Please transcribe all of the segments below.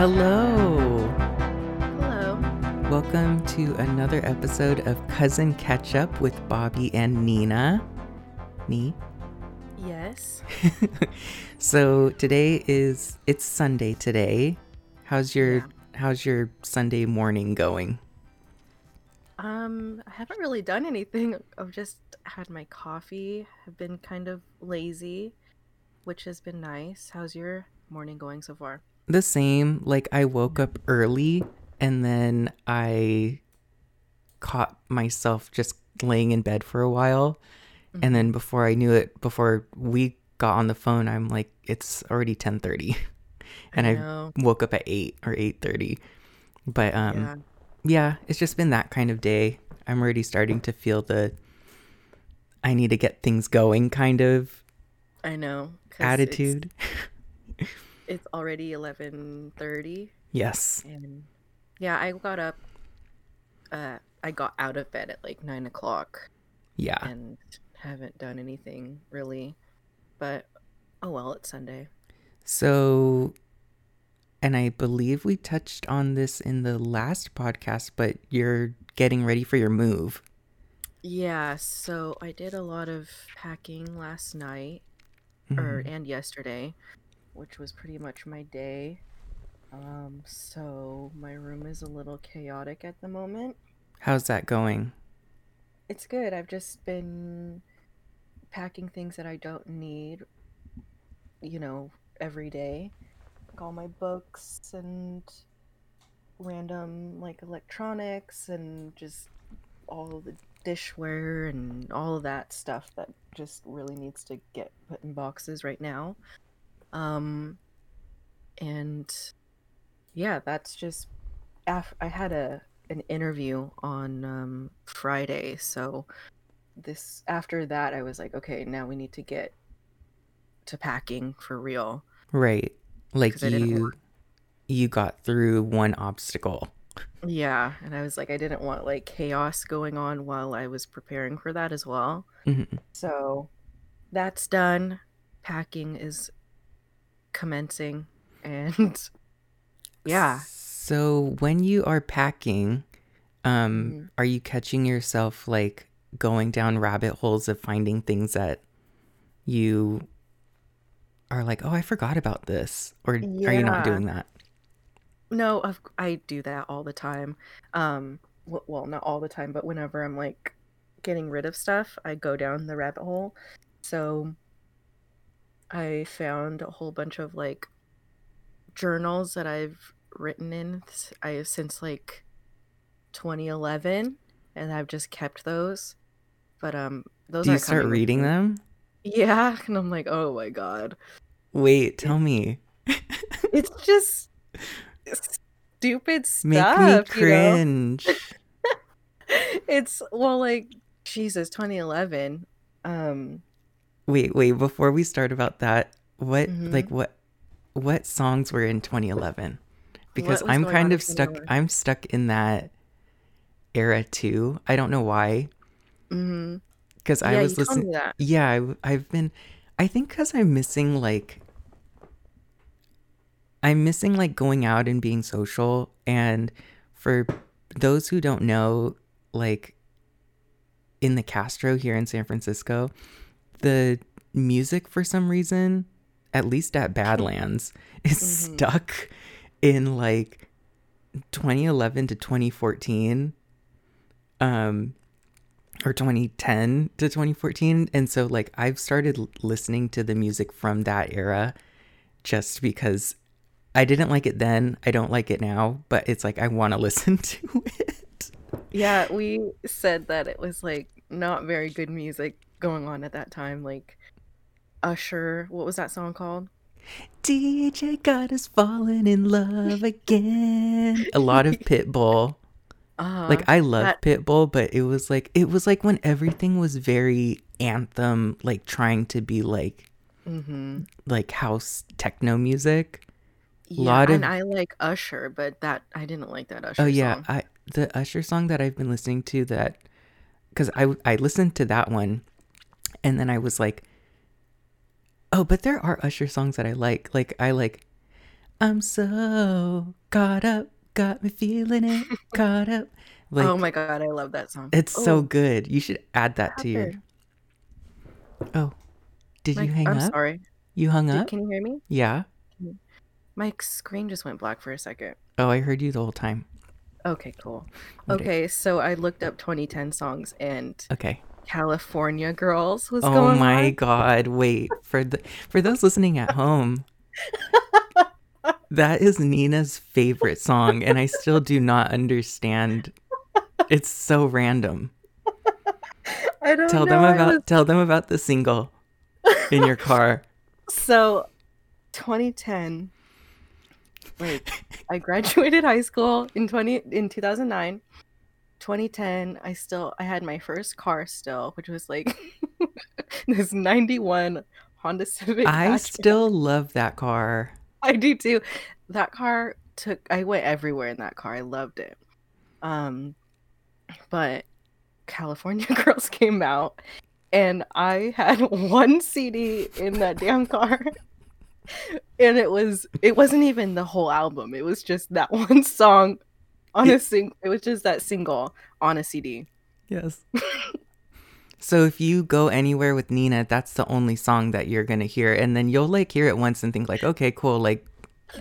Hello. Hello. Welcome to another episode of Cousin Catch Up with Bobby and Nina. Me. Yes. so today is it's Sunday today. How's your Yeah. how's your Sunday morning going? Um, I haven't really done anything. I've just had my coffee. I've been kind of lazy, which has been nice. How's your morning going so far? The same. Like I woke up early and then I caught myself just laying in bed for a while. And then before I knew it, before we got on the phone, I'm like, it's already 10:30. And I, know. woke up at 8 or 8:30. But um yeah. yeah, it's just been that kind of day. I'm already starting to feel the I need to get things going kind of I know attitude. It's, already 11:30 Yes. and yeah, I got up uh I got out of bed at like 9 o'clock Yeah. and haven't done anything really. But oh well, it's Sunday. So, and I believe we touched on this in the last podcast, but you're getting ready for your move. Yeah, so I did a lot of packing last night or Mhm. and yesterday, which was pretty much my day. Um, so my room is a little chaotic at the moment. How's that going? It's good. I've just been packing things that I don't need, you know, every day. Like all my books and random like electronics and just all the dishware and all of that stuff that just really needs to get put in boxes right now. Um and yeah, that's just af- I had a an interview on um Friday, so this after that I was like, okay, now we need to get to packing for real. Right. like you you got through one obstacle. Yeah, and I was like I didn't want like chaos going on while I was preparing for that as well. Mm-hmm. So that's done. Packing is commencing and yeah. So, when you are packing, um Mhm. are you catching yourself like going down rabbit holes of finding things that you are like, "Oh, I forgot about this." Or are you not doing that? No, of, I do that all the time. Um, well, not all the time, but whenever I'm like getting rid of stuff, I go down the rabbit hole. So I found a whole bunch of like journals that I've written in I since like 2011, and I've just kept those. But um, those Do you start reading them? Yeah, and I'm like, oh my god, Wait, tell me. it's just stupid stuff. Make me stuff, you know? cringe. it's well like jesus 2011 um wait, wait, before we start about that, what Mhm. like what what songs were in 2011? Because I'm kind of stuck I'm stuck in that era too. I don't know why hmm cuz yeah I was listening Yeah, I, I've been I think cuz I'm missing like I'm missing like going out and being social and for those who don't know like in the Castro here in San Francisco, the music for some reason, at least at Badlands, is Mhm. stuck in like 2011 to 2014 um or 2010 to 2014 and so like I've started listening to the music from that era just because I didn't like it then, I don't like it now, but it's like I want to listen to it. yeah we said that it was like not very good music going on at that time like usher what was that song called DJ got us falling in love again. A lot of Pitbull. uh Like I love that- Pitbull, but it was like it was like when everything was very anthem, like trying to be like hmm like house techno music. yeah lot and of- i like usher but that i didn't like that usher Oh yeah, song I the Usher song that I've been listening to that because I I listened to that one, and then I was like, oh, but there are Usher songs that I like. Like I like I'm so caught up, got me feeling it, caught up. Oh like oh my god, I love that song. it's Oh, so good. You should add that to your. Oh, did My- you hang I'm up? sorry. You hung Did- up? can you hear me? Yeah. Mm. My screen just went black for a second. Oh, I heard you the whole time. Okay, cool. Okay, so I looked up 2010 songs and Okay. California Girls was Oh going my on. god, wait. For the for those listening at home, that is Nina's favorite song and I still do not understand. It's so random. I don't Tell know. them about was- tell them about the single in your car. So, 2010. Like, I graduated high school in 20 in 2009. 2010, I still I had my first car still, which was like this 91 Honda Civic. I still love that car. I do too. That car took I went everywhere in that car. I loved it. Um but California Girls came out and I had one CD in that damn car. And it was it wasn't even the whole album. It was just that one song on a sing it was just that single on a CD. Yes. so if you go anywhere with Nina, that's the only song that you're gonna hear, and then you'll like hear it once and think like, okay, cool, like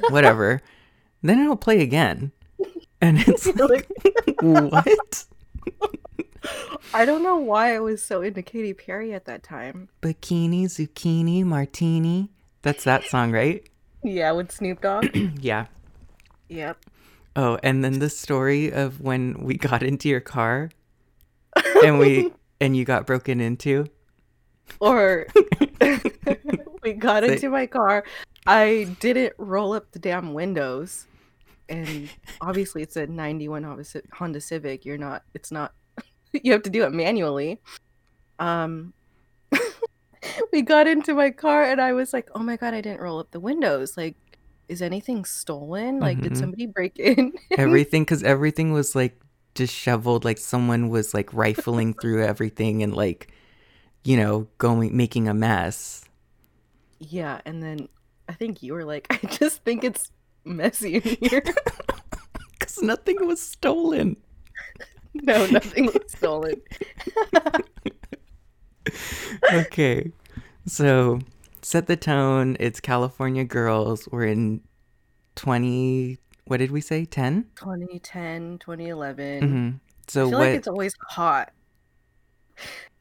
whatever. then it'll play again, and it's like, what? I don't know why I was so into Katy Perry at that time. Bikini, zucchini, martini. That's that song, right? Yeah, with Snoop Dogg. yeah. yep. Oh, and then the story of when we got into your car and we and you got broken into. or we got Say- into my car. I didn't roll up the damn windows. And obviously it's a 91 Honda honda civic. You're not it's not you have to do it manually. Um we got into my car and i was like oh my god i didn't roll up the windows. Like is anything stolen? Like did Mhm. somebody break in? Everything because everything was like disheveled like someone was like rifling through everything and like you know going making a mess. Yeah and then i think you were like i just think it's messy in here. Because nothing was stolen. No, nothing was stolen. okay so set the tone it's california girls we're in 20 what did we say 10 2010, 2011. hmm so I feel what like it's always hot.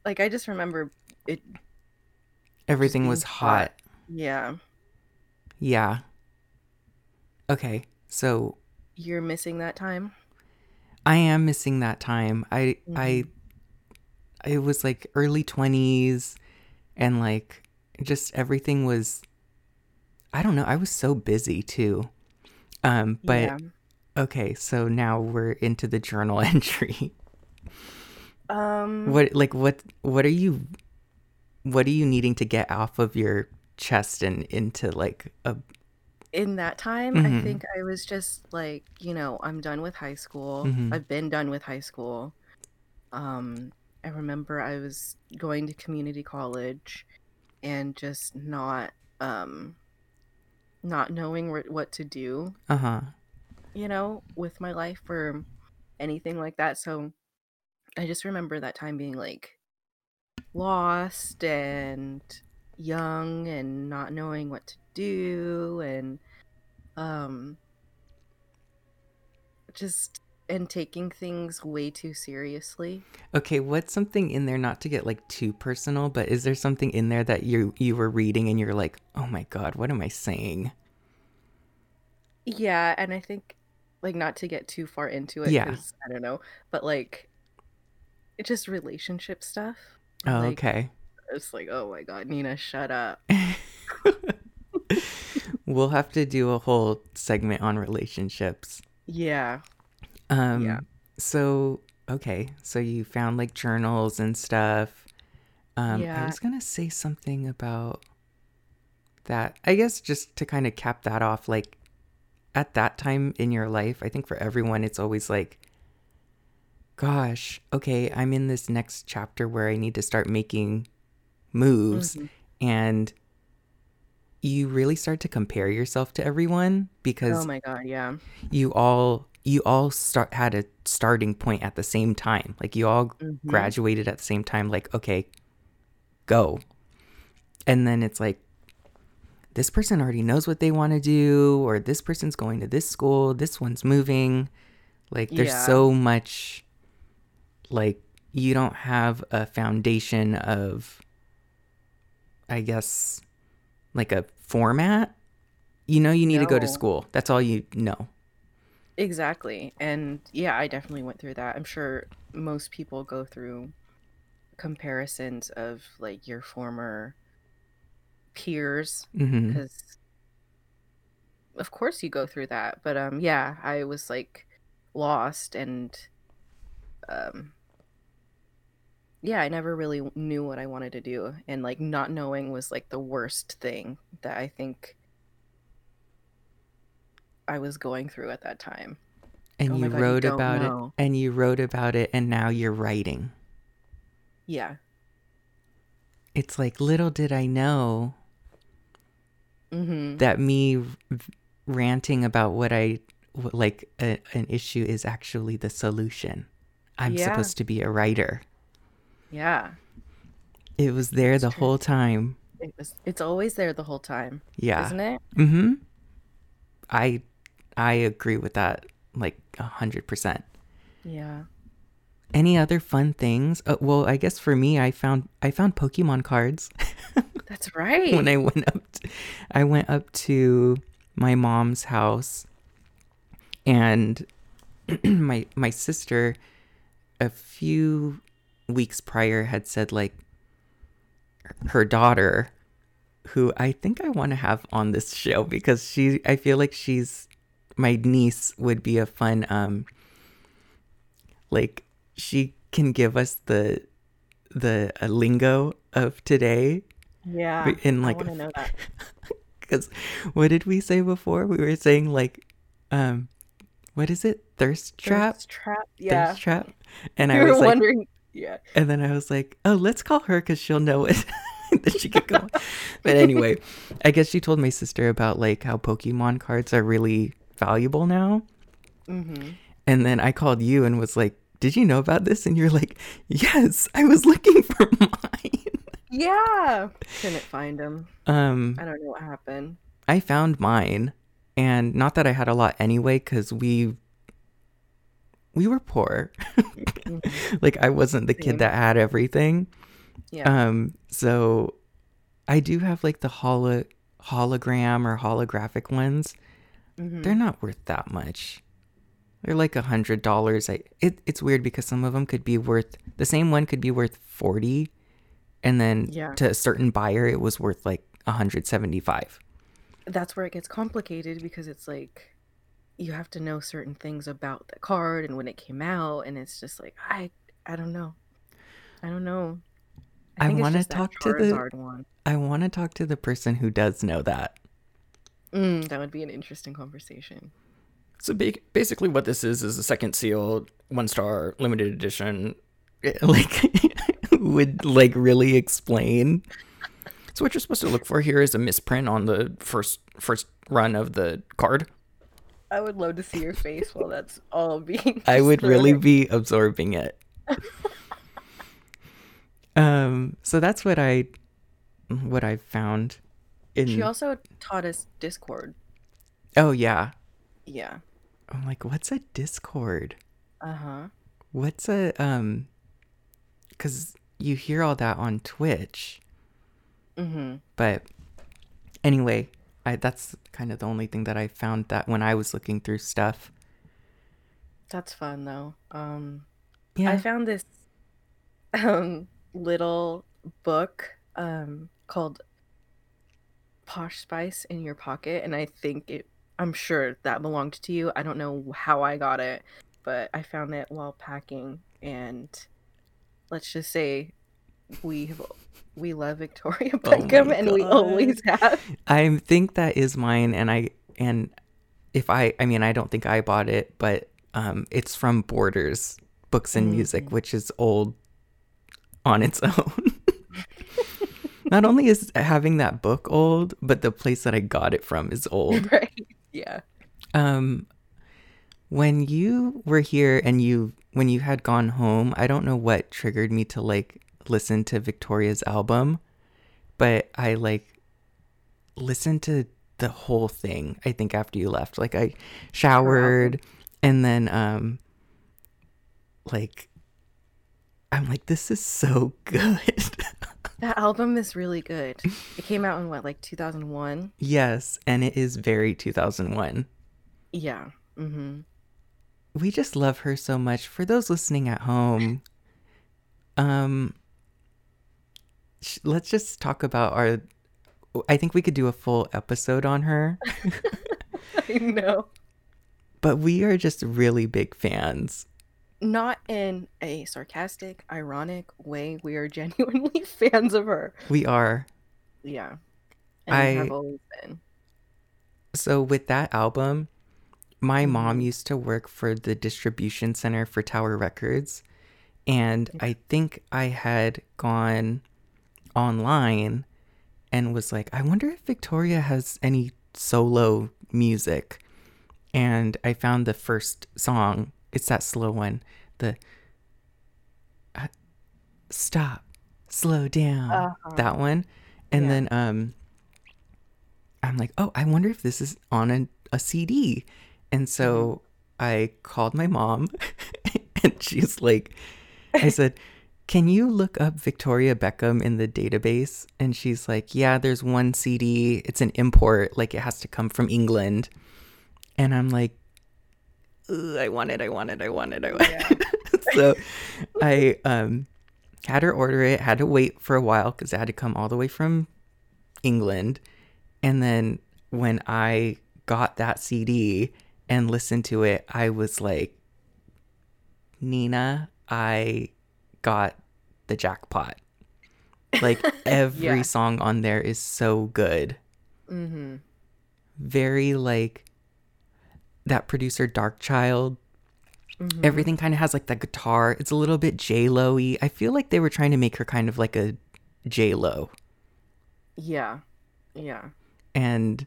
Like I just remember it. everything was hot. hot Yeah, yeah okay so you're missing that time. I am missing that time. I I it was like early 20s and like just everything was I don't know, I was so busy too. Um but yeah. okay, so now we're into the journal entry. Um. What like what what are you what are you needing to get off of your chest and into like a in that time, Mhm. I think I was just like, you know, I'm done with high school. Mhm. I've been done with high school. Um, I remember I was going to community college and just not, um, not knowing wh- what to do, uh-huh. you know, with my life or anything like that. So I just remember that time being like lost and young and not knowing what to do and um just and taking things way too seriously. Okay, what's something in there not to get like too personal, but is there something in there that you you were reading and you're like, "Oh my god, what am I saying?" Yeah, and I think like not to get too far into it Yeah. I don't know, but like it's just relationship stuff. Oh, Like, okay. It's like, oh my god, Nina, shut up. we'll have to do a whole segment on relationships. Yeah. Um Yeah. so okay, so you found like journals and stuff. Um I was going to say something about that. I guess just to kind of cap that off like at that time in your life, I think for everyone it's always like gosh, okay, I'm in this next chapter where I need to start making moves Mhm. and you really start to compare yourself to everyone because Oh my god, yeah. you all you all start had a starting point at the same time. Like you all Mhm. graduated at the same time like okay, go. And then it's like this person already knows what they want to do or this person's going to this school, this one's moving. Like there's Yeah. so much like you don't have a foundation of I guess like a format. You know you need to go to school. That's all you know. Exactly. And yeah, I definitely went through that. I'm sure most people go through comparisons of like your former peers because of course you go through that. But um yeah, I was like lost and um yeah, I never really knew what I wanted to do and like not knowing was like the worst thing that I think I was going through at that time. And Oh you God, wrote about know. it and you wrote about it and now you're writing. Yeah. It's like little did I know Mhm. that me ranting about what I like a, an issue is actually the solution. I'm Yeah. supposed to be a writer. Yeah. It was there It's the true. whole time. It was it's always there the whole time, Yeah. isn't it? Mm-hmm. I I agree with that like a hundred percent. Yeah. Any other fun things? Uh, well, I guess for me, I found I found Pokemon cards That's right. when I went up. To, I went up to my mom's house, and my my sister, a few weeks prior, had said like her daughter, who I think I want to have on this show because she, I feel like she's my niece would be a fun um like she can give us the the uh, lingo of today yeah. in like because what did we say before we were saying like um what is it thirst trap Thirst trap. Yeah. thirst trap and you i was like wondering. Yeah. and then i was like oh let's call her because she'll know it that she could go but anyway i guess she told my sister about like how pokemon cards are really valuable now Mm-hmm. and then i called you and was like did you know about this and you're like yes i was looking for mine Yeah. Couldn't find them. um I don't know what happened. I found mine, and not that I had a lot anyway, because we we were poor. Mhm. like I wasn't the kid that had everything. Yeah. Um, so I do have like the holo hologram or holographic ones. Mhm. They're not worth that much. They're like a hundred dollars. I it, it's weird because some of them could be worth the same one could be worth forty, and then Yeah. to a certain buyer it was worth like a hundred seventy five. That's where it gets complicated because it's like you have to know certain things about the card and when it came out, and it's just like I I don't know. I don't know. I think it's wanna talk to the- one. I want to talk to the person who does know that. Mm, that would be an interesting conversation. So ba- basically, what this is is a second seal, one star, limited edition. like would like really explain So what you're supposed to look for here is a misprint on the first first run of the card. I would love to see your face while that's all being. i would really be absorbing it um so that's what i what i found in She also taught us Discord. oh yeah Yeah. i'm like what's a discord Uh huh. what's a um because you hear all that on twitch Mm-hmm. but anyway I, that's kind of the only thing that i found that when i was looking through stuff That's fun though. Um, yeah I found this um little book um called Posh Spice in Your Pocket, and I think it. I'm sure that belonged to you. I don't know how I got it, but I found it while packing, and let's just say we have, we love Victoria Oh Beckham, my and we always have. I think that is mine, and I and if I, I mean, I don't think I bought it, but um, it's from Borders Books and Music, Mm. which is old on its own. Not only is having that book old, but the place that I got it from is old. right. Yeah. Um, when you were here and you when you had gone home, I don't know what triggered me to like listen to Victoria's album, but I like listened to the whole thing. I think after you left, like I showered and then um like I'm like this is so good. That album is really good. It came out in what, like 2001? yes, and it is very 2001. Yeah. Mm-hmm. we just love her so much. For those listening at home, um, sh- let's just talk about our. I think we could do a full episode on her, I know. but we are just really big fans. Not in a sarcastic, ironic way. We are genuinely fans of her. We are. Yeah. And I- have always been. So with that album, my mom Mhm. used to work for the distribution center for Tower Records, and I think I had gone online and was like, I wonder if Victoria has any solo music. And I found the first song. It's that slow one. The uh, stop, slow down. Uh-huh. That one. And Yeah. then um I'm like, "Oh, I wonder if this is on a, a CD." And so I called my mom and she's like I said, "Can you look up Victoria Beckham in the database?" And she's like, "Yeah, there's one CD. It's an import, like it has to come from England." And I'm like, "Ugh, "I want it. I want it. I want it. I want it." so I um had her order it, had to wait for a while cuz it had to come all the way from England. And then when I got that CD and listened to it, I was like, Nina, I got the jackpot. Like every Yeah. song on there is so good. Mm-hmm. Very like that producer Darkchild. Mhm. Everything kind of has like that guitar. It's a little bit J Lo y. I feel like they were trying to make her kind of like a J Lo. Yeah. Yeah. And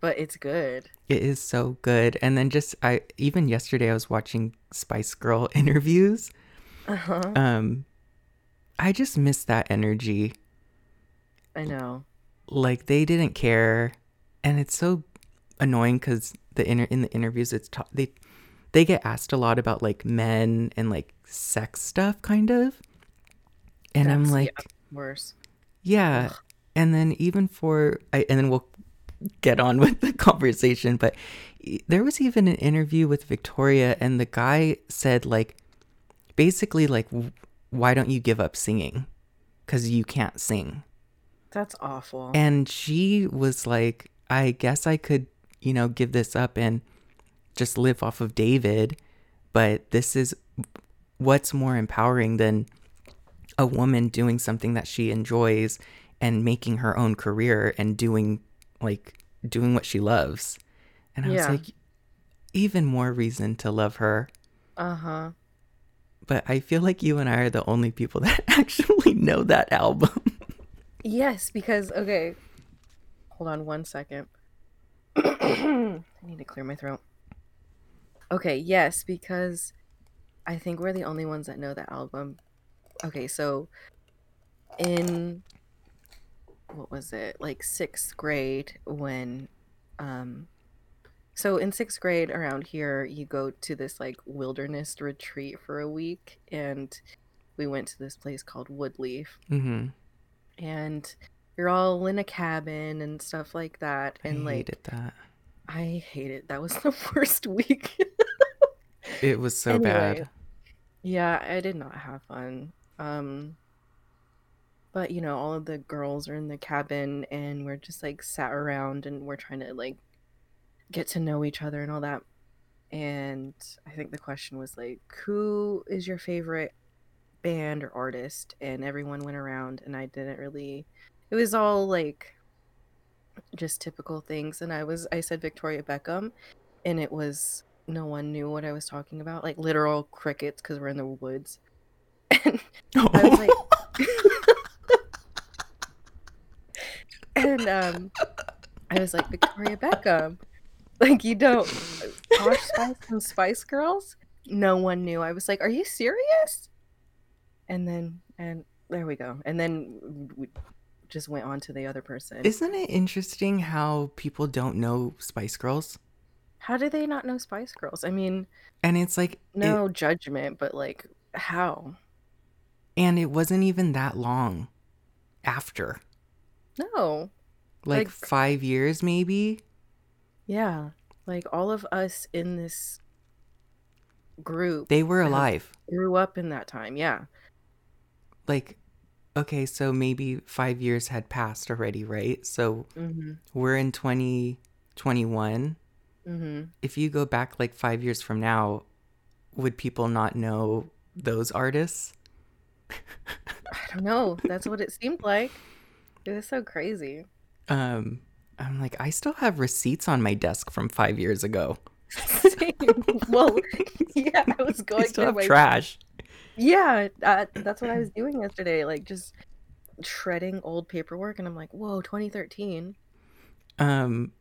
But it's good. It is so good. And then just I even yesterday I was watching Spice Girl interviews. Uh-huh. Um I just miss that energy. I know. Like they didn't care and it's so annoying cuz the inter- in the interviews it's ta- they they get asked a lot about like men and like sex stuff kind of. And I'm like yeah, worse. Yeah. And then even for I and then we'll get on with the conversation, but there was even an interview with Victoria and the guy said like basically like why don't you give up singing? Cuz you can't sing. That's awful. And she was like I guess I could, you know, give this up and just live off of David, but this is what's more empowering than a woman doing something that she enjoys and making her own career and doing like doing what she loves. And I was like even more reason to love her. uh-huh. But I feel like you and I are the only people that actually know that album. Yes, because okay. Hold on one second. I need to clear my throat. Okay, yes, because I think we're the only ones that know that album. Okay, so in what was it? Like 6th grade when um so in 6th grade around here you go to this like wilderness retreat for a week and we went to this place called Woodleaf Mm mhm. and you're all in a cabin and stuff like that I and like hated that. i hate it that was the worst week It was so Anyway. bad. yeah i did not have fun um but you know all of the girls are in the cabin and we're just like sat around and we're trying to like get to know each other and all that and i think the question was like who is your favorite band or artist and everyone went around and i didn't really it was all like just typical things and i was i said victoria beckham and it was no one knew what i was talking about like literal crickets because we're in the woods and i was like and um, I was like Victoria Beckham. Like you don't Posh Spice and Spice Girls. No one knew. I was like, "Are you serious?" And then and there we go. And then we just went on to the other person. Isn't it interesting how people don't know Spice Girls? How do they not know Spice Girls? I mean, And it's like, it- no judgment, but like, how? and it wasn't even that long after, No. like, Like- five years maybe. Yeah. Like all of us in this group They were alive. grew up in that time. Yeah. Like, okay, so maybe five years had passed already, right? So Mm-hmm. we're in 2021. Mm-hmm. If you go back like five years from now, would people not know those artists? I don't know. That's what it seemed like. It was so crazy. Um, I'm like, I still have receipts on my desk from five years ago. Well, yeah, I was I going still have trash. Yeah. Uh, that's what I was doing yesterday, like just shredding old paperwork, and I'm like, whoa, 2013. Um,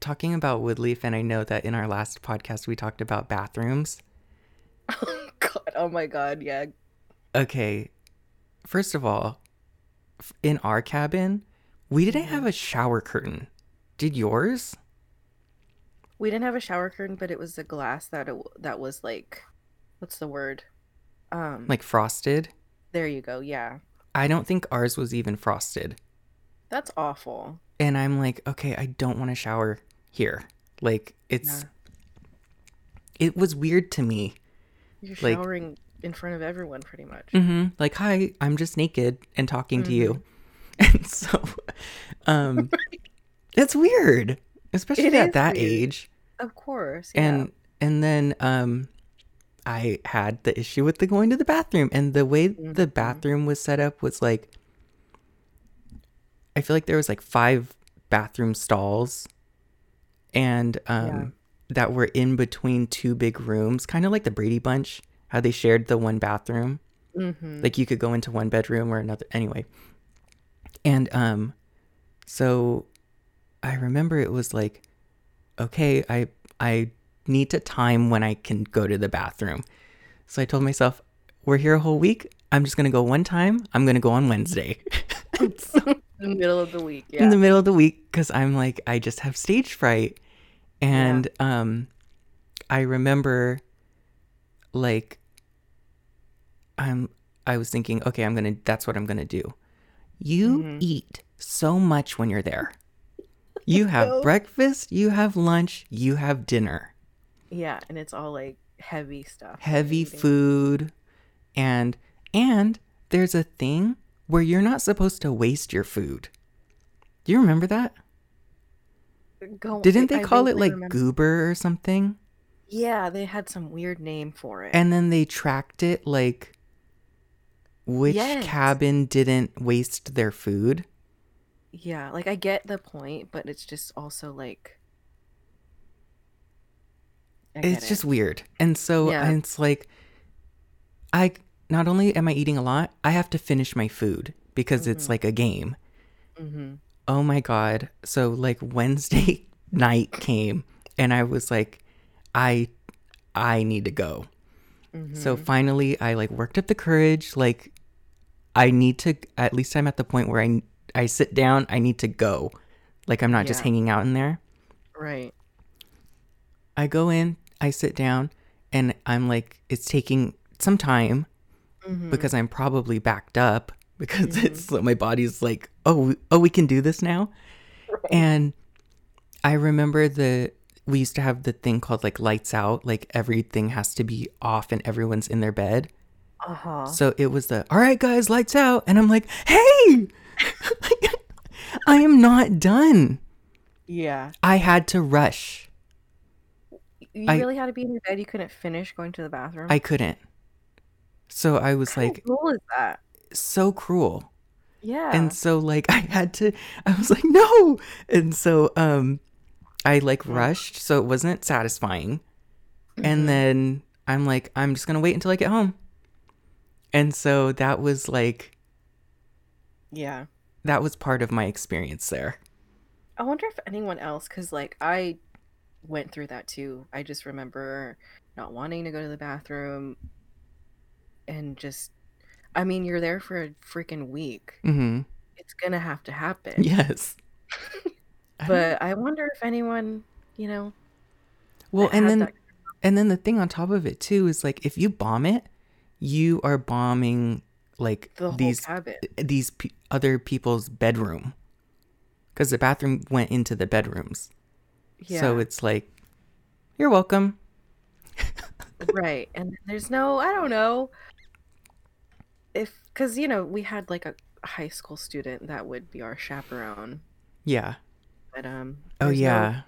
talking about Woodleaf, and I know that in our last podcast we talked about bathrooms. Oh god. Oh my god. Yeah. Okay, first of all, in our cabin, we didn't have a shower curtain. Did yours? We didn't have a shower curtain, but it was a glass that it, that was like, what's the word? Um, Like frosted? there you go. Yeah, I don't think ours was even frosted. that's awful. And I'm like, okay, I don't want to shower here. Like, it's. It was weird to me. You're Like- showering in front of everyone, pretty much. hmm Like, hi, I'm just naked and talking to you. And so, um, it's weird, especially It at that weird. age. Of course. Yeah. And and then um, I had the issue with the going to the bathroom, and the way the Mhm. bathroom was set up was like, I feel like there was like five bathroom stalls, and um, Yeah. that were in between two big rooms, kind of like the Brady Bunch, how they shared the one bathroom Mhm. like you could go into one bedroom or another anyway and um so i remember it was like okay i i need to time when i can go to the bathroom. So i told myself we're here a whole week. I'm just going to go one time. I'm going to go on wednesday. In the middle of the week. Yeah. in the middle of the week because i'm like i just have stage fright. And um i remember like i'm i was thinking okay i'm gonna that's what i'm gonna do. You Mhm. eat so much when you're there. You have breakfast you have lunch you have dinner yeah, and it's all like heavy stuff. heavy food and and there's a thing where you're not supposed to waste your food do you remember that Go- Didn't they I call it like remember- goober or something? Yeah, they had some weird name for it. And then they tracked it like which Yes. cabin didn't waste their food. yeah, like I get the point, but it's just also like It's it. just weird. And so Yeah. it's like I not only am I eating a lot, I have to finish my food because it's Mhm. like a game. Mhm. Oh my god. So like Wednesday night came and I was like I I need to go. So Mhm. finally, I like worked up the courage. Like, I need to. At least I'm at the point where I I sit down. I need to go. Like I'm not just hanging out in there. right. I go in. I sit down, and I'm like, it's taking some time Mhm. because I'm probably backed up because Mhm. it's my body's like, oh, oh, we can do this now. And I remember the we used to have the thing called like lights out. Like everything has to be off and everyone's in their bed. uh-huh. So it was the all right, guys, lights out, and I'm like, hey, I am not done. yeah. I had to rush. You I- really had to be in your bed. You couldn't finish going to the bathroom. I couldn't. So I was of like, rule is that? so cruel. Yeah. And so like I had to. I was like, no. And so um, I like rushed, so it wasn't satisfying. Mhm. And then I'm like, I'm just gonna wait until I get home. And so that was like yeah. that was part of my experience there. I wonder if anyone else, because like I went through that too. I just remember not wanting to go to the bathroom and just, I mean, you're there for a freaking week. Mm-hmm. It's gonna have to happen. Yes. But I wonder if anyone, you know, well, and then that- and then the thing on top of it too is like if you bomb it, you are bombing like the these cabin. these pe- other people's bedroom because the bathroom went into the bedrooms. Yeah. So it's like, you're welcome. right and there's no i don't know if because you know we had like a high school student that would be our chaperone Yeah. but um Oh there's no yeah.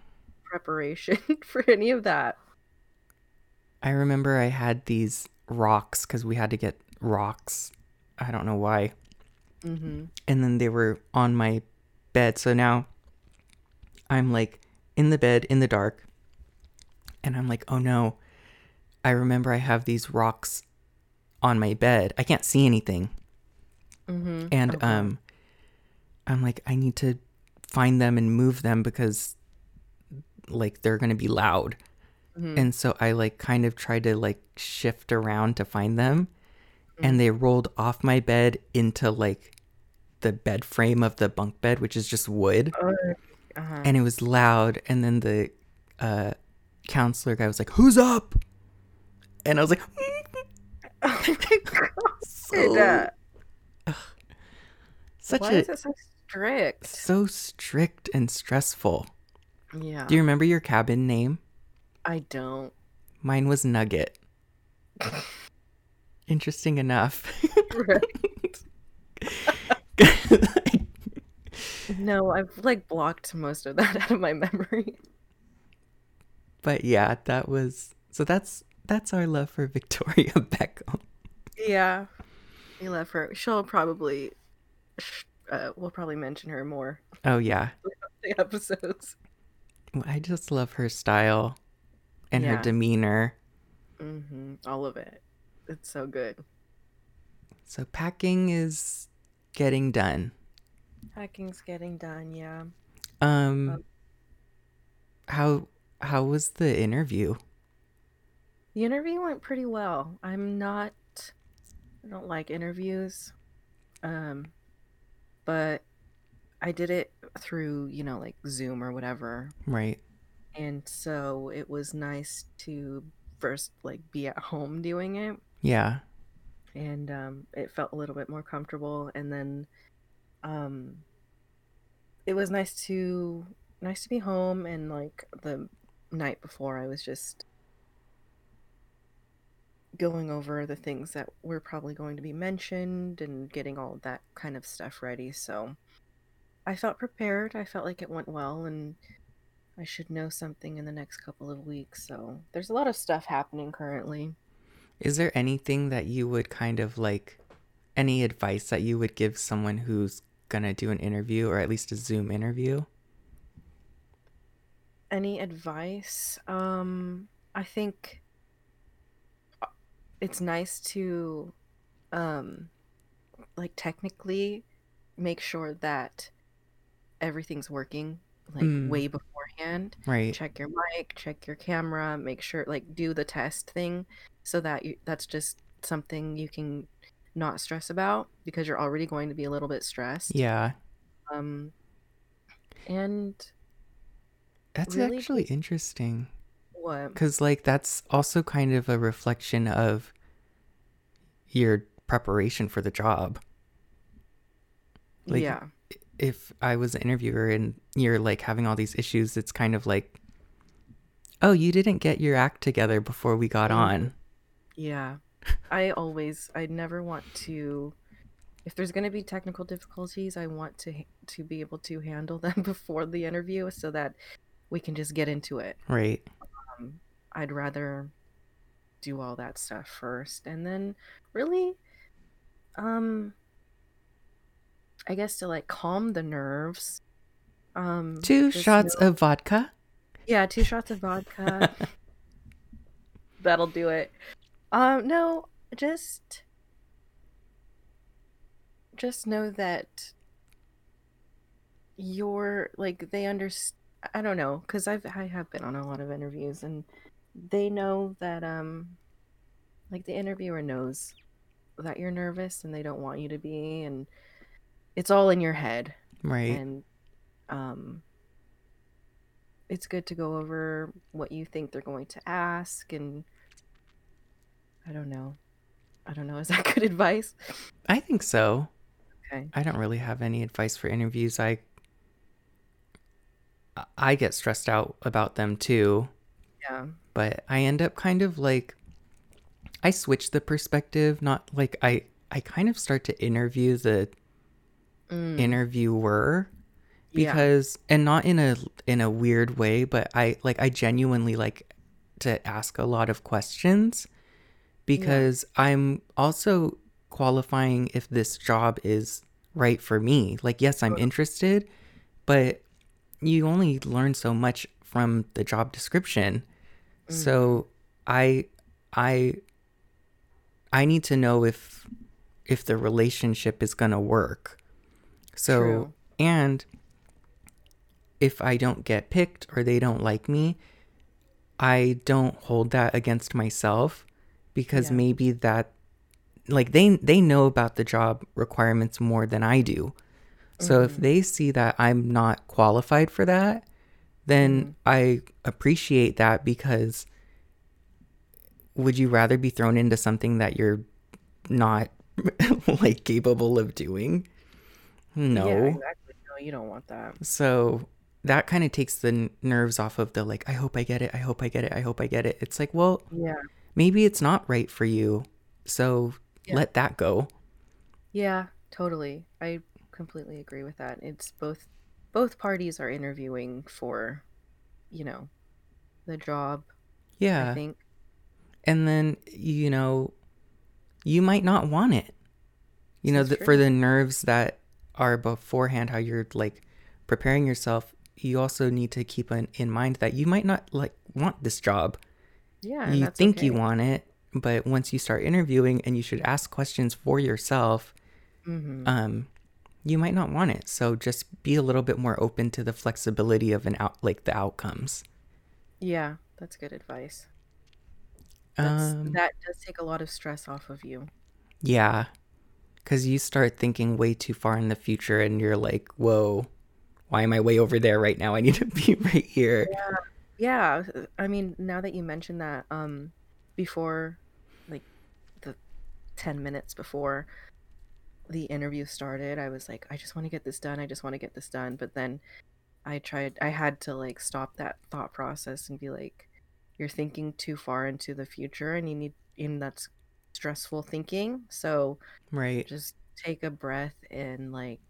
preparation for any of that I remember I had these rocks because we had to get rocks. I don't know why. mm-hmm. And then they were on my bed. So now I'm like in the bed in the dark. And I'm like, oh no. I remember I have these rocks on my bed. I can't see anything. Mm-hmm. And um I'm like, I need to find them and move them because like they're gonna be loud. Mhm. And so I like kind of tried to like shift around to find them. And they rolled off my bed into like the bed frame of the bunk bed, which is just wood. Uh-huh. And it was loud. And then the uh counselor guy was like, Who's up? And I was like, oh my god so, uh, such why a is it so strict so strict and stressful. yeah Do you remember your cabin name? i don't Mine was Nugget. Interesting enough. No i've like blocked most of that out of my memory but yeah, that was so that's that's our love for Victoria Beckham. yeah we love her she'll probably uh, we'll probably mention her more Oh yeah. the episodes I just love her style and her Yeah. demeanor. hmm all of it it's so good So packing is getting done. Hacking's getting done, yeah. Um Um, how how was the interview? The interview went pretty well. I'm not I don't like interviews. Um but I did it through, you know, like Zoom or whatever. Right. And so it was nice to first like be at home doing it Yeah. and um it felt a little bit more comfortable and then um it was nice to nice to be home and like the night before I was just going over the things that were probably going to be mentioned and getting all that kind of stuff ready. So I felt prepared. I felt like it went well and I should know something in the next couple of weeks. So there's a lot of stuff happening currently. Is there anything that you would kind of like any advice that you would give someone who's gonna do an interview or at least a Zoom interview? any advice um i think uh, it's nice to um like technically make sure that everything's working like Mm. way beforehand Right. check your mic check your camera make sure like do the test thing so that you that's just something you can not stress about because you're already going to be a little bit stressed Yeah. um and That's Really actually just- interesting. what Because, like, that's also kind of a reflection of your preparation for the job. Like, yeah If I was an interviewer and you're like having all these issues, it's kind of like, oh, you didn't get your act together before we got Mhm. on. Yeah. I always I never want to if there's going to be technical difficulties, I want to to be able to handle them before the interview so that we can just get into it. Right. Um, I'd rather do all that stuff first and then really um I guess to like calm the nerves. Um Two shots of vodka. Yeah, two shots of vodka. That'll do it. Um, no, just just know that you're like they understand i don't know because i've i have been on a lot of interviews and they know that um like the interviewer knows that you're nervous and they don't want you to be and it's all in your head Right. and um it's good to go over what you think they're going to ask and i don't know. I don't know. Is that good advice? I think so. okay. I don't really have any advice for interviews. I I get stressed out about them too, yeah. But I end up kind of like I switch the perspective, not like I I kind of start to interview the Mm, interviewer yeah. because and not in a in a weird way, but I like I genuinely like to ask a lot of questions because I'm also qualifying if this job is right for me. Like yes, I'm interested, but you only learn so much from the job description. Mhm. So I I I need to know if if the relationship is going to work. So True. and if I don't get picked or they don't like me, I don't hold that against myself because Yeah. maybe that like they they know about the job requirements more than I do. So if Mhm. they see that I'm not qualified for that, then I appreciate that because would you rather be thrown into something that you're not like capable of doing? No. Yeah, exactly. No, you don't want that. So that kind of takes the n- nerves off of the like, I hope I get it. I hope I get it. I hope I get it. It's like, well, Yeah. Maybe it's not right for you. So Yeah. let that go. Yeah, totally. I completely agree with that. It's both both parties are interviewing for, you know, the job, Yeah. I think. And then, you know, you might not want it. You know, the, for the nerves that are beforehand, how you're like preparing yourself, you also need to keep in, in mind that you might not like want this job. Yeah, you think you want it, but once you start interviewing and you should ask questions for yourself, Mhm. um, you might not want it. So just be a little bit more open to the flexibility of an out like the outcomes. Yeah, that's good advice. That's Um, that does take a lot of stress off of you. yeah, because you start thinking way too far in the future, and you're like, "Whoa, why am I way over there right now? I need to be right here." Yeah, uh, I mean, now that you mention that, um, before, like the 10 minutes before the interview started, I was like, I just want to get this done. I just want to get this done. But then I tried, I had to like stop that thought process and be like, you're thinking too far into the future and you need, and that's stressful thinking. So Right. just take a breath and like,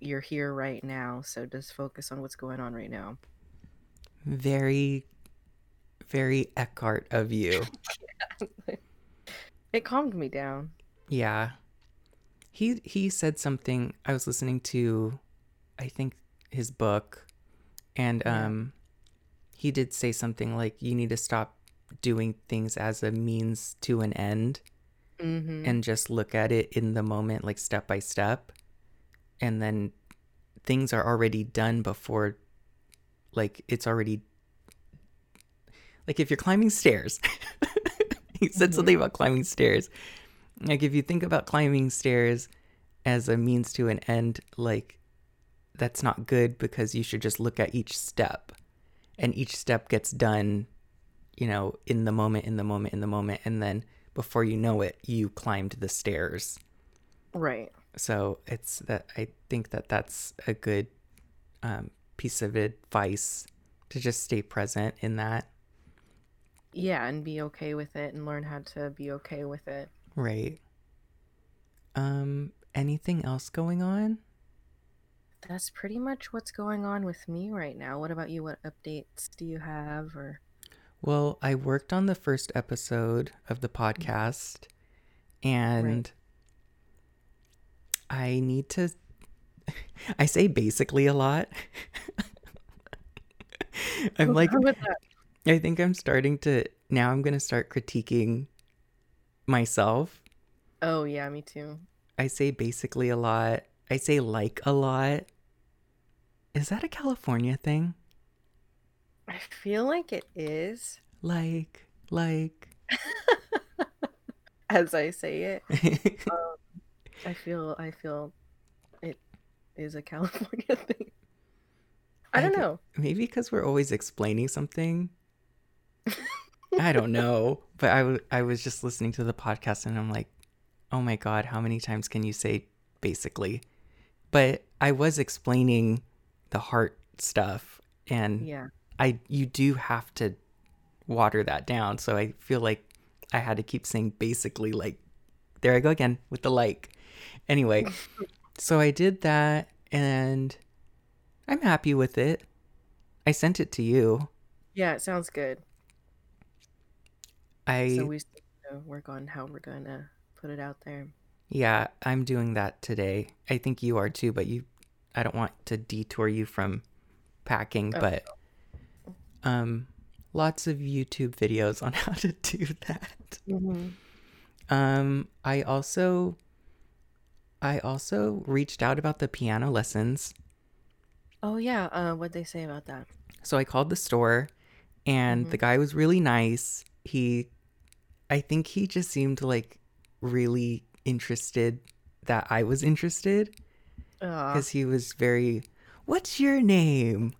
you're here right now. So just focus on what's going on right now. Very, very Eckhart of you. It calmed me down. Yeah. He he said something I was listening to I think his book and um he did say something like you need to stop doing things as a means to an end Mm-hmm. and just look at it in the moment like step by step and then things are already done before like it's already like if you're climbing stairs he said Mhm. something about climbing stairs like if you think about climbing stairs as a means to an end like that's not good because you should just look at each step and each step gets done you know in the moment in the moment in the moment and then before you know it you climbed the stairs Right. so it's that i think that that's a good um, piece of advice to just stay present in that Yeah, and be okay with it and learn how to be okay with it. right um anything else going on That's pretty much what's going on with me right now. What about you? What updates do you have or Well, I worked on the first episode of the podcast and I need to I say basically a lot. I'm like? I think I'm starting to now I'm going to start critiquing myself. Oh yeah, me too. I say basically a lot. I say like a lot. is that a California thing? I feel like it is Like, like. as I say it. Um, I feel I feel is a California thing. I don't d- know. Maybe because we're always explaining something. I don't know, but I, w- I was just listening to the podcast and I'm like, oh my god, how many times can you say basically? But I was explaining the heart stuff, and Yeah. I you do have to water that down. So I feel like I had to keep saying basically like there I go again with the like. Anyway, so I did that and I'm happy with it. I sent it to you. Yeah, it sounds good. I So we to work on how we're gonna put it out there. yeah, I'm doing that today. I think you are too, but you I don't want to detour you from packing, Oh. but um lots of YouTube videos on how to do that. Mm-hmm. Um, I also, I also reached out about the piano lessons. Oh yeah. Uh, what'd they say about that? So I called the store, and the guy was really nice. He, I think he just seemed like really interested that I was interested because he was very, "What's your name?"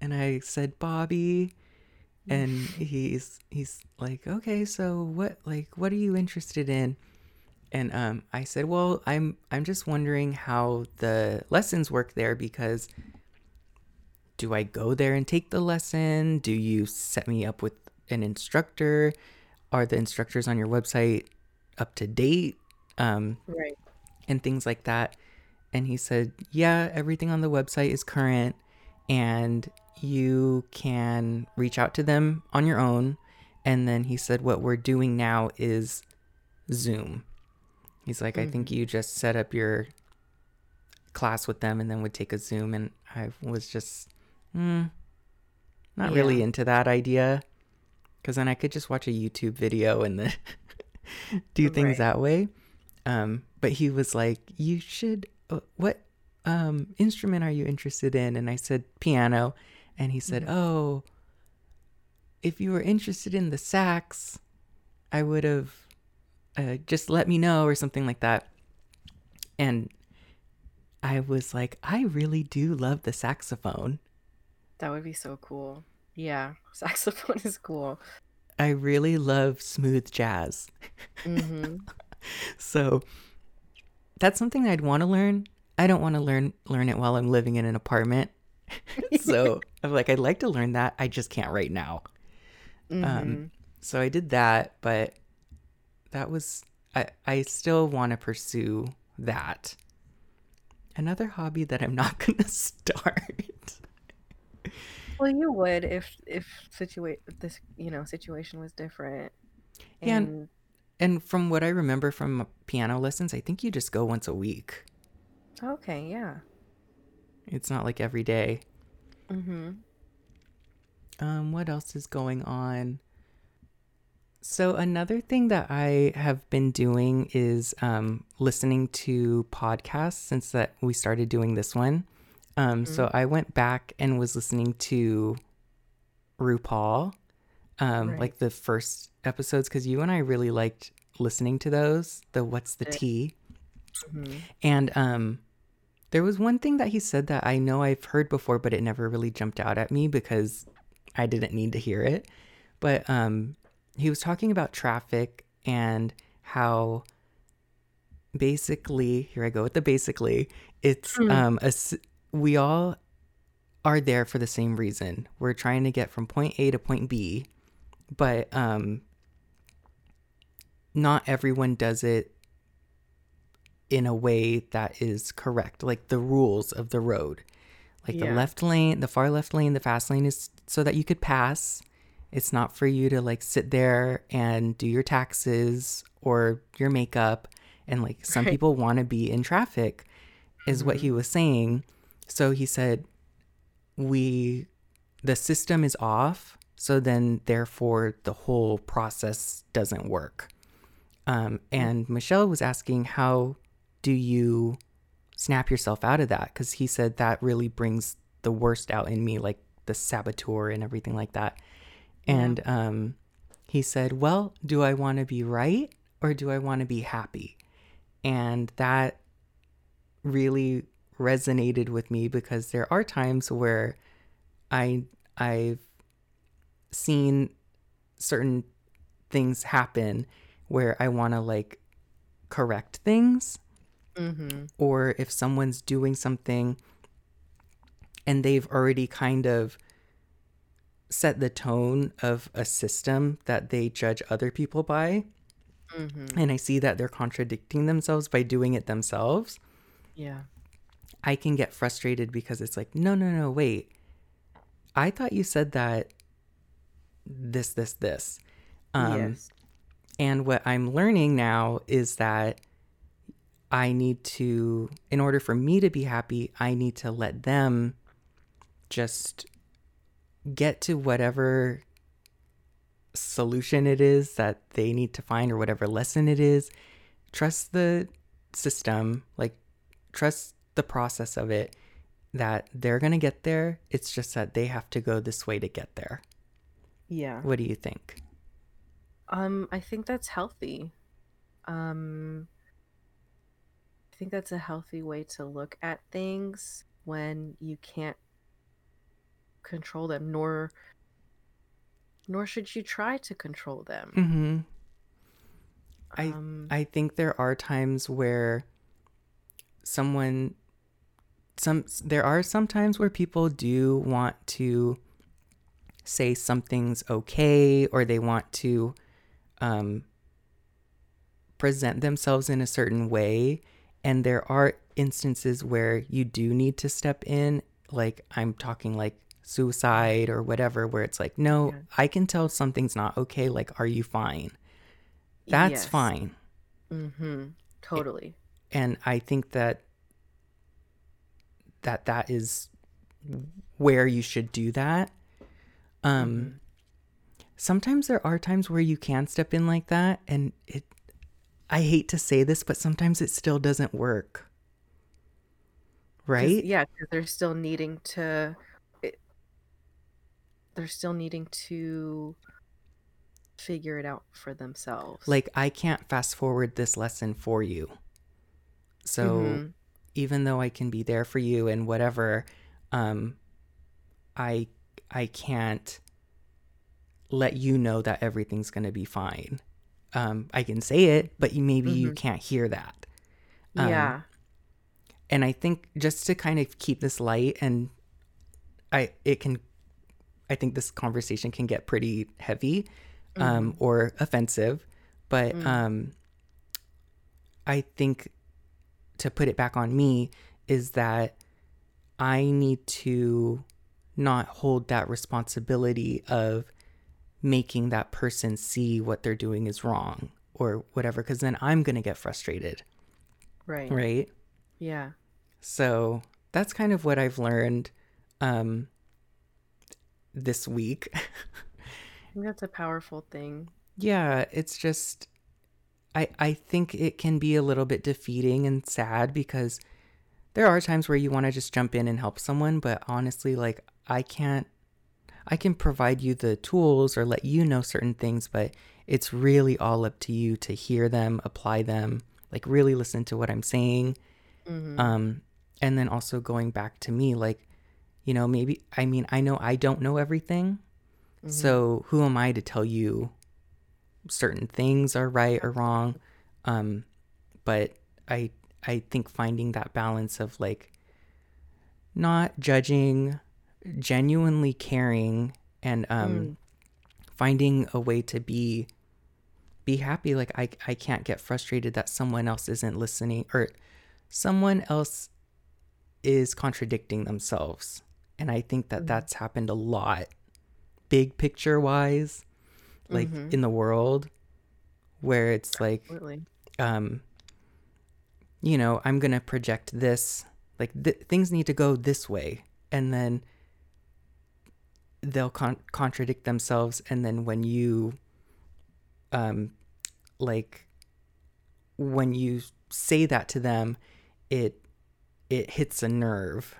And I said Bobby, and he's he's like, "Okay, so what like what are you interested in?" And um, I said, "Well, I'm I'm just wondering how the lessons work there because do I go there and take the lesson? Do you set me up with an instructor? Are the instructors on your website up to date? Um, right. and things like that. And he said, Yeah, everything on the website is current, and you can reach out to them on your own. And then he said, What we're doing now is Zoom. He's like, I think you just set up your class with them and then would take a Zoom. And I was just, hmm, not really into that idea. Because then I could just watch a YouTube video and then do things Right. that way. Um, but he was like, "You should. Uh, what um, instrument are you interested in?" And I said, "Piano." And he said, "Oh, if you were interested in the sax, I would have uh, just let me know or something like that." And I was like, "I really do love the saxophone. That would be so cool. Yeah, saxophone is cool. I really love smooth jazz." Mm-hmm. So that's something I'd want to learn. I don't want to learn learn it while I'm living in an apartment. so I'm like, I'd like to learn that. I just can't right now. mm-hmm. Um, so I did that, but that was I. I still want to pursue that. Another hobby that I'm not gonna start. well, you would if if situa- if this you know situation was different. Yeah, and- And And from what I remember from piano lessons, I think you just go once a week. okay, yeah. It's not like every day. Mm-hmm. Um, what else is going on? So another thing that I have been doing is um, listening to podcasts since that we started doing this one. Um, So I went back and was listening to RuPaul, um, Right. like the first episodes, because you and I really liked listening to those. The What's the Tea? Mm-hmm. And um, there was one thing that he said that I know I've heard before, but it never really jumped out at me because I didn't need to hear it. But um, he was talking about traffic and how basically, here I go with the basically, it's um, a, we all are there for the same reason. We're trying to get from point A to point B, but um, not everyone does it in a way that is correct, like the rules of the road. Like the left lane, the far left lane, the fast lane is so that you could pass. It's not for you to like sit there and do your taxes or your makeup. And like some Right. people want to be in traffic, is what he was saying. So he said, we, the system is off. So then, therefore, the whole process doesn't work. Um, and Michelle was asking, how do you snap yourself out of that because he said that really brings the worst out in me, like the saboteur and everything like that. And um, he said, Well, do I want to be right or do I want to be happy? And that really resonated with me because there are times where I I've seen certain things happen where I want to like correct things Mm-hmm. or if someone's doing something and they've already kind of set the tone of a system that they judge other people by Mm-hmm. and I see that they're contradicting themselves by doing it themselves, Yeah. I can get frustrated because it's like, no, no, no, wait. I thought you said that this, this, this. Um, yes. And what I'm learning now is that I need to, in order for me to be happy, I need to let them just get to whatever solution it is that they need to find or whatever lesson it is. Trust the system, like, trust the process of it that they're going to get there. It's just that they have to go this way to get there. Yeah. What do you think? Um, I think that's healthy. Um, I think that's a healthy way to look at things when you can't control them, nor nor should you try to control them. Mm-hmm. I Um, I think there are times where someone some there are some times where people do want to say something's okay or they want to um present themselves in a certain way and there are instances where you do need to step in like I'm talking like suicide or whatever where it's like no Yeah. I can tell something's not okay like are you fine that's yes. fine Mm-hmm. Totally. and i think that that that is where you should do that um Mhm. sometimes there are times where you can step in like that and it i hate to say this but sometimes it still doesn't work right Yeah, because they're still needing to. They're still needing to figure it out for themselves. like i can't fast forward this lesson for you so Mhm. even though I can be there for you and whatever, um, I I can't let you know that everything's gonna be fine. Um, I can say it, but you, maybe you Mhm. can't hear that. um, yeah. And I think just to kind of keep this light, and I it can, I think this conversation can get pretty heavy, um, or offensive, but Mm. um, I think to put it back on me is that I need to not hold that responsibility of making that person see what they're doing is wrong or whatever, because then I'm going to get frustrated, Right. right? Yeah. So that's kind of what I've learned um, this week. I think that's a powerful thing. yeah, it's just I I think it can be a little bit defeating and sad because there are times where you want to just jump in and help someone, but honestly like I can't I can provide you the tools or let you know certain things, but it's really all up to you to hear them, apply them, like really listen to what I'm saying. Mhm. Um, and then also going back to me, like, you know, maybe, I mean, I know I don't know everything. So who am I to tell you certain things are right or wrong? Um, but I, I think finding that balance of like not judging, genuinely caring, and um, finding a way to be be happy like I, I can't get frustrated that someone else isn't listening or someone else is contradicting themselves and i think that Mhm. that's happened a lot big picture wise like Mhm. in the world where it's like Absolutely. um you know i'm gonna project this like th- things need to go this way and then they'll con- contradict themselves and then when you um like when you say that to them it it hits a nerve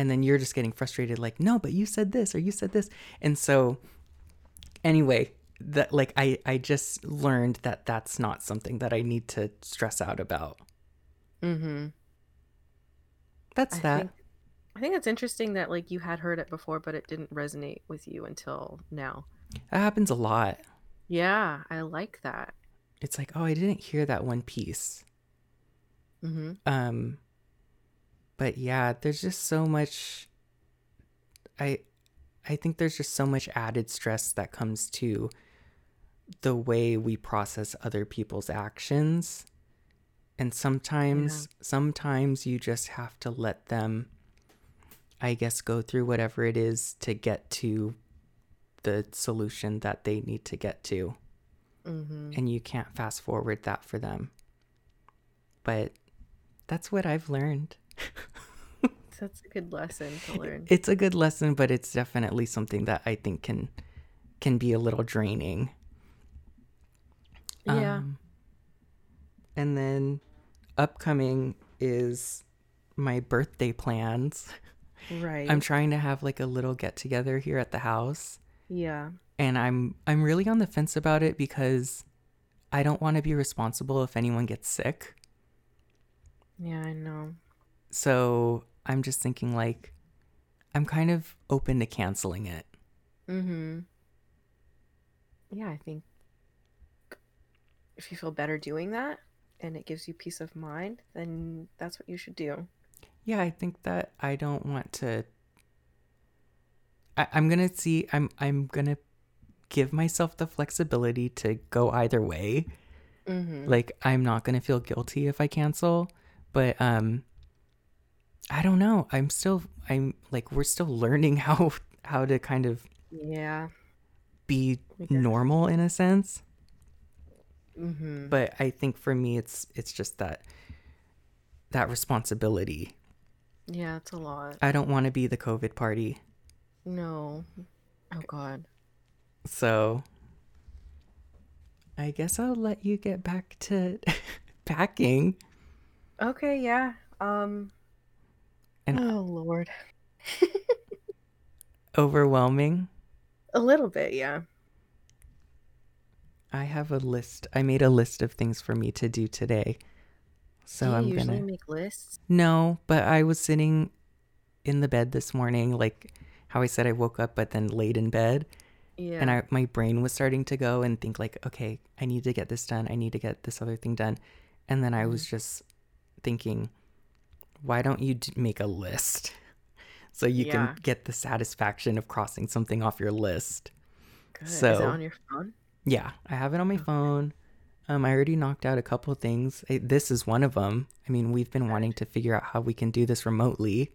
and then you're just getting frustrated like no but you said this or you said this and so anyway that like i i just learned that that's not something that i need to stress out about Mm-hmm. that's I that think I think it's interesting that like you had heard it before, but it didn't resonate with you until now. that happens a lot Yeah, I like that. it's like oh i didn't hear that one piece Mm-hmm. um but yeah there's just so much i i think there's just so much added stress that comes to the way we process other people's actions and sometimes sometimes you just have to let them i guess go through whatever it is to get to the solution that they need to get to Mm-hmm. and you can't fast forward that for them. But that's what I've learned. That's a good lesson to learn. It's a good lesson, but it's definitely something that I think can can be a little draining. yeah. Um, and then upcoming is my birthday plans. right. I'm trying to have like a little get together here at the house. yeah. and I'm I'm really on the fence about it because I don't want to be responsible if anyone gets sick. Yeah, I know. So I'm just thinking like I'm kind of open to canceling it. Mm-hmm. Yeah, I think if you feel better doing that and it gives you peace of mind, then that's what you should do. Yeah, I think that I don't want to I, I'm gonna see I'm I'm gonna give myself the flexibility to go either way. Mm-hmm. Like I'm not gonna feel guilty if I cancel. But um I don't know. I'm still I'm like we're still learning how how to kind of Yeah. be normal in a sense. Mm-hmm. But I think for me it's it's just that that responsibility. Yeah, it's a lot. I don't want to be the COVID party. No. Oh God. So I guess I'll let you get back to packing. Okay, yeah. Um And- Oh Lord. Overwhelming. A little bit, yeah. I have a list. I made a list of things for me to do today. So Do you I'm usually gonna make lists? No, but I was sitting in the bed this morning, like how I said I woke up but then laid in bed. Yeah. And I my brain was starting to go and think like, okay, I need to get this done. I need to get this other thing done. And then I was Mm-hmm. just thinking, why don't you make a list? So you Yeah. can get the satisfaction of crossing something off your list. Good. Is it so- on your phone? Yeah, I have it on my phone. Um, I already knocked out a couple things. I, this is one of them. I mean, we've been wanting to figure out how we can do this remotely,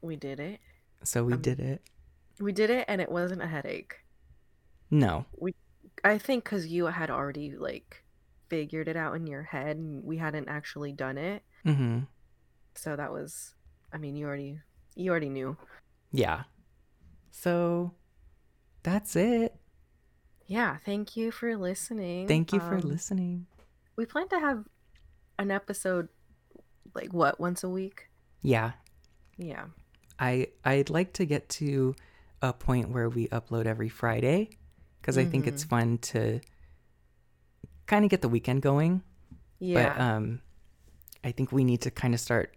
We did it. so we Um, did it. We did it and it wasn't a headache. No, We, I think because you had already like figured it out in your head and we hadn't actually done it. mm-hmm. So that was I mean you already you already knew. yeah. So that's it. Yeah, thank you for listening. Thank you for Um, listening. We plan to have an episode like what, once a week? Yeah, Yeah. I I'd like to get to a point where we upload every Friday because I think it's fun to kind of get the weekend going. Yeah. But um, I think we need to kind of start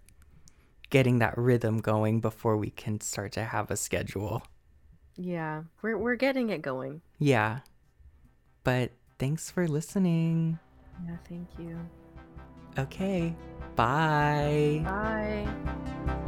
getting that rhythm going before we can start to have a schedule. yeah. We're we're getting it going. Yeah. But thanks for listening. Yeah, thank you. Okay. Bye. Bye.